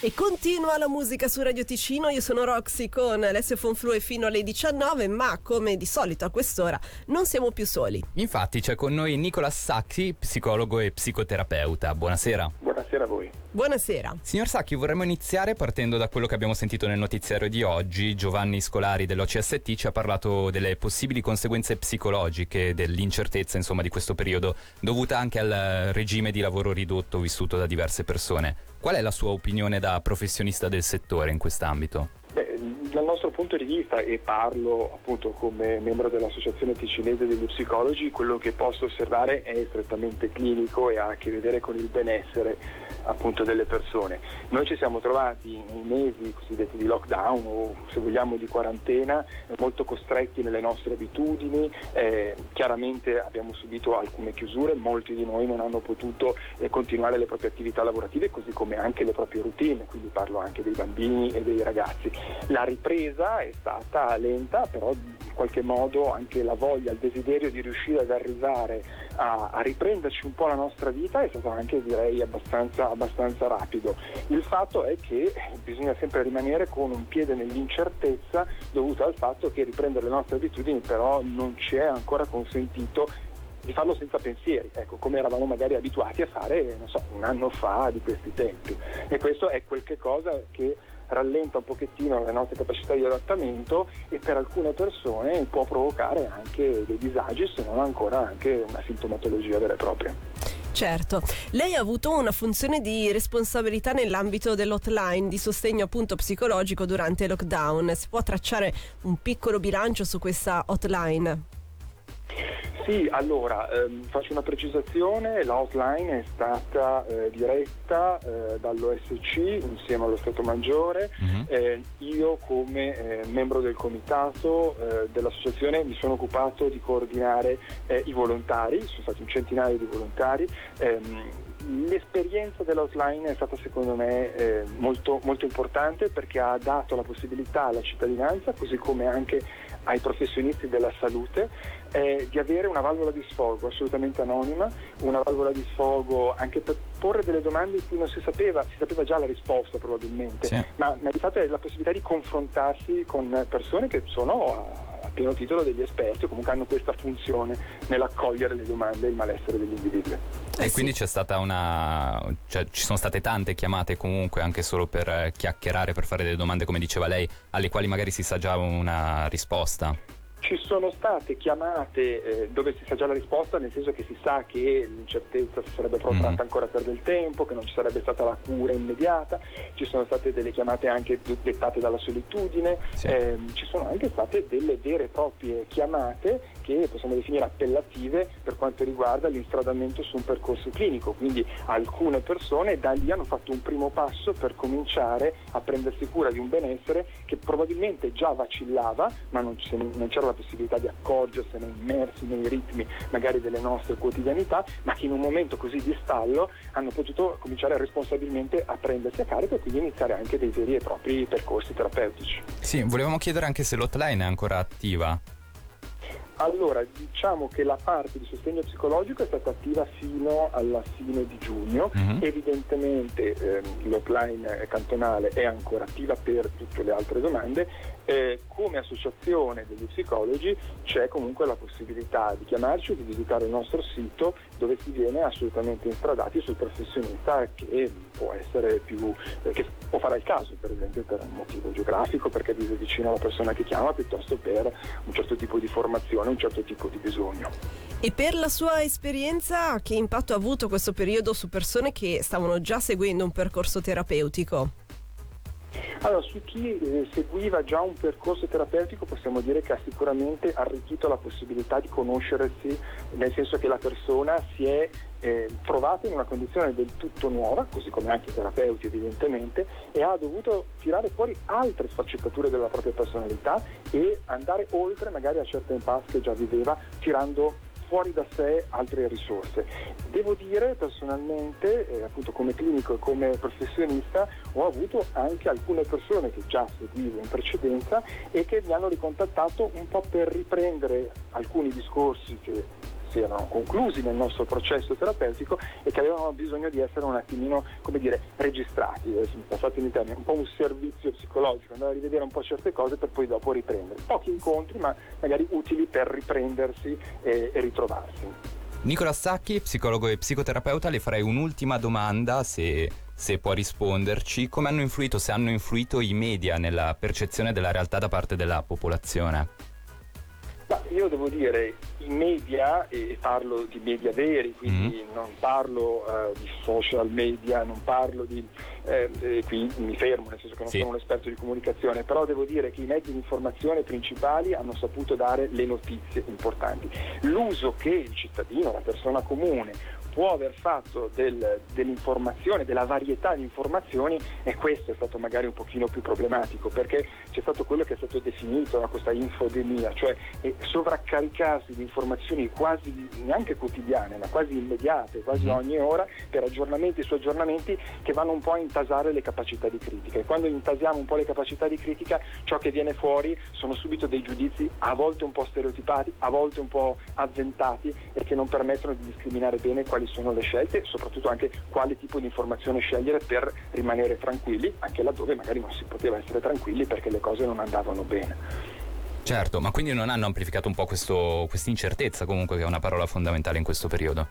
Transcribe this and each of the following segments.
E continua la musica su Radio Ticino, io sono Roxy con Alessio Fonflue fino alle 19, ma come di solito a quest'ora non siamo più soli. Infatti c'è con noi Nicola Sacchi, psicologo e psicoterapeuta. Buonasera. Buonasera a voi. Buonasera. Signor Sacchi, vorremmo iniziare partendo da quello che abbiamo sentito nel notiziario di oggi. Giovanni Scolari dell'OCST ci ha parlato delle possibili conseguenze psicologiche dell'incertezza, insomma, di questo periodo, dovuta anche al regime di lavoro ridotto vissuto da diverse persone. Qual è la sua opinione da professionista del settore in quest'ambito? Beh, dal nostro punto di vista, e parlo appunto come membro dell'Associazione Ticinese degli Psicologi, quello che posso osservare è strettamente clinico e ha a che vedere con il benessere appunto delle persone. Noi ci siamo trovati nei mesi cosiddetti di lockdown o se vogliamo di quarantena molto costretti nelle nostre abitudini, eh, chiaramente abbiamo subito alcune chiusure, molti di noi non hanno potuto eh, continuare le proprie attività lavorative così come anche le proprie routine, quindi parlo anche dei bambini e dei ragazzi. La ripresa è stata lenta, però in qualche modo anche la voglia, il desiderio di riuscire ad arrivare a, a riprenderci un po' la nostra vita è stato anche direi abbastanza, abbastanza rapido. Il fatto è che bisogna sempre rimanere con un piede nell'incertezza dovuta al fatto che riprendere le nostre abitudini però non ci è ancora consentito di farlo senza pensieri, ecco, come eravamo magari abituati a fare, so, un anno fa di questi tempi. E questo è quel cosa che rallenta un pochettino le nostre capacità di adattamento e per alcune persone può provocare anche dei disagi, se non ancora anche una sintomatologia vera e propria. Certo, lei ha avuto una funzione di responsabilità nell'ambito dell'hotline di sostegno appunto psicologico durante il lockdown. Si può tracciare un piccolo bilancio su questa hotline? Sì, allora ehm, faccio una precisazione, la hotline è stata eh, diretta eh, dall'OSC insieme allo Stato Maggiore, uh-huh. eh, io come eh, membro del comitato eh, dell'associazione mi sono occupato di coordinare eh, i volontari, sono stati un centinaio di volontari. Ehm, L'esperienza dell'outline è stata secondo me eh, molto, molto, importante perché ha dato la possibilità alla cittadinanza, così come anche ai professionisti della salute eh, di avere una valvola di sfogo assolutamente anonima, una valvola di sfogo anche per porre delle domande in cui non si sapeva, si sapeva già la risposta probabilmente, sì. ma, ma di fatto è la possibilità di confrontarsi con persone che sono pieno titolo degli esperti o comunque hanno questa funzione nell'accogliere le domande e il malessere degli individui. E eh quindi c'è stata una. cioè ci sono state tante chiamate comunque anche solo per eh, chiacchierare, per fare delle domande, come diceva lei, alle quali magari si sa già una risposta. Ci sono state chiamate eh, dove si sa già la risposta, nel senso che si sa che l'incertezza si sarebbe protratta mm. ancora per del tempo, che non ci sarebbe stata la cura immediata, ci sono state delle chiamate anche dettate dalla solitudine, sì. eh, ci sono anche state delle vere e proprie chiamate che possiamo definire appellative per quanto riguarda l'instradamento su un percorso clinico, quindi alcune persone da lì hanno fatto un primo passo per cominciare a prendersi cura di un benessere che probabilmente già vacillava, ma non, non c'era la possibilità di accorgersene immersi nei ritmi magari delle nostre quotidianità, ma che in un momento così di stallo hanno potuto cominciare responsabilmente a prendersi a carico e quindi iniziare anche dei veri e propri percorsi terapeutici. Sì, volevamo chiedere anche se l'hotline è ancora attiva. Allora, diciamo che la parte di sostegno psicologico è stata attiva fino alla fine di giugno, uh-huh. evidentemente ehm, l'offline cantonale è ancora attiva per tutte le altre domande, eh, come associazione degli psicologi c'è comunque la possibilità di chiamarci o di visitare il nostro sito dove si viene assolutamente instradati sul professionista che può essere più, eh, che può fare il caso per esempio per un motivo geografico, perché vive vicino alla persona che chiama, piuttosto per un certo tipo di formazione un certo tipo di bisogno. E per la sua esperienza, che impatto ha avuto questo periodo su persone che stavano già seguendo un percorso terapeutico? Allora, su chi eh, seguiva già un percorso terapeutico possiamo dire che ha sicuramente arricchito la possibilità di conoscersi, nel senso che la persona si è eh, trovata in una condizione del tutto nuova, così come anche i terapeuti evidentemente, e ha dovuto tirare fuori altre sfaccettature della propria personalità e andare oltre magari a certe impasse che già viveva, tirando fuori da sé altre risorse. Devo dire personalmente, eh, appunto come clinico e come professionista, ho avuto anche alcune persone che già seguivo in precedenza e che mi hanno ricontattato un po' per riprendere alcuni discorsi che si erano conclusi nel nostro processo terapeutico e che avevano bisogno di essere un attimino, come dire, registrati, passate in termini, un po' un servizio psicologico, andare a rivedere un po' certe cose per poi dopo riprendere. Pochi incontri ma magari utili per riprendersi e, e ritrovarsi. Nicola Sacchi, psicologo e psicoterapeuta, le farei un'ultima domanda se, se, può risponderci. Come hanno influito, se hanno influito i media nella percezione della realtà da parte della popolazione? Io devo dire, i media, e parlo di media veri, quindi mm. non parlo uh, di social media, non parlo di... Eh, qui mi fermo, nel senso che non sì. sono un esperto di comunicazione, però devo dire che i mezzi di informazione principali hanno saputo dare le notizie importanti. L'uso che il cittadino, la persona comune, può aver fatto del, dell'informazione, della varietà di informazioni e questo è stato magari un pochino più problematico perché c'è stato quello che è stato definito no, questa infodemia, cioè sovraccaricarsi di informazioni quasi neanche quotidiane ma quasi immediate, quasi mm-hmm. ogni ora per aggiornamenti su aggiornamenti che vanno un po' a intasare le capacità di critica e quando intasiamo un po' le capacità di critica ciò che viene fuori sono subito dei giudizi a volte un po' stereotipati, a volte un po' avventati e che non permettono di discriminare bene quali sono le scelte e soprattutto anche quale tipo di informazione scegliere per rimanere tranquilli, anche laddove magari non si poteva essere tranquilli perché le cose non andavano bene. Certo, ma quindi non hanno amplificato un po' questa incertezza comunque che è una parola fondamentale in questo periodo?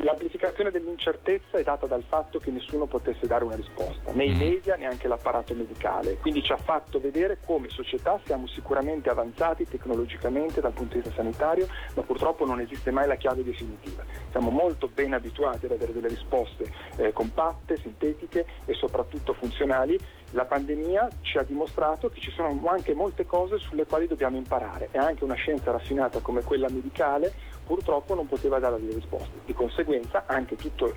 L'amplificazione dell'incertezza è data dal fatto che nessuno potesse dare una risposta, né i mm. media neanche l'apparato medicale, quindi ci ha fatto vedere come società siamo sicuramente avanzati tecnologicamente dal punto di vista sanitario, ma purtroppo non esiste mai la chiave definitiva. Siamo molto ben abituati ad avere delle risposte eh, compatte, sintetiche e soprattutto funzionali la pandemia ci ha dimostrato che ci sono anche molte cose sulle quali dobbiamo imparare e anche una scienza raffinata come quella medicale purtroppo non poteva dare delle risposte. Di conseguenza anche tutto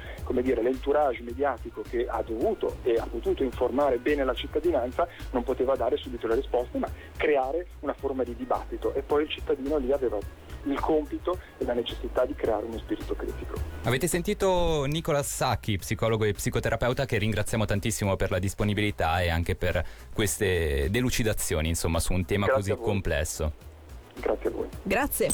dire, l'entourage mediatico che ha dovuto e ha potuto informare bene la cittadinanza non poteva dare subito le risposte, ma creare una forma di dibattito e poi il cittadino lì aveva il compito e la necessità di creare uno spirito critico. Avete sentito Nicola Sacchi, psicologo e psicoterapeuta, che ringraziamo tantissimo per la disponibilità e anche per queste delucidazioni, insomma, su un tema Grazie così complesso. Grazie a voi. Grazie.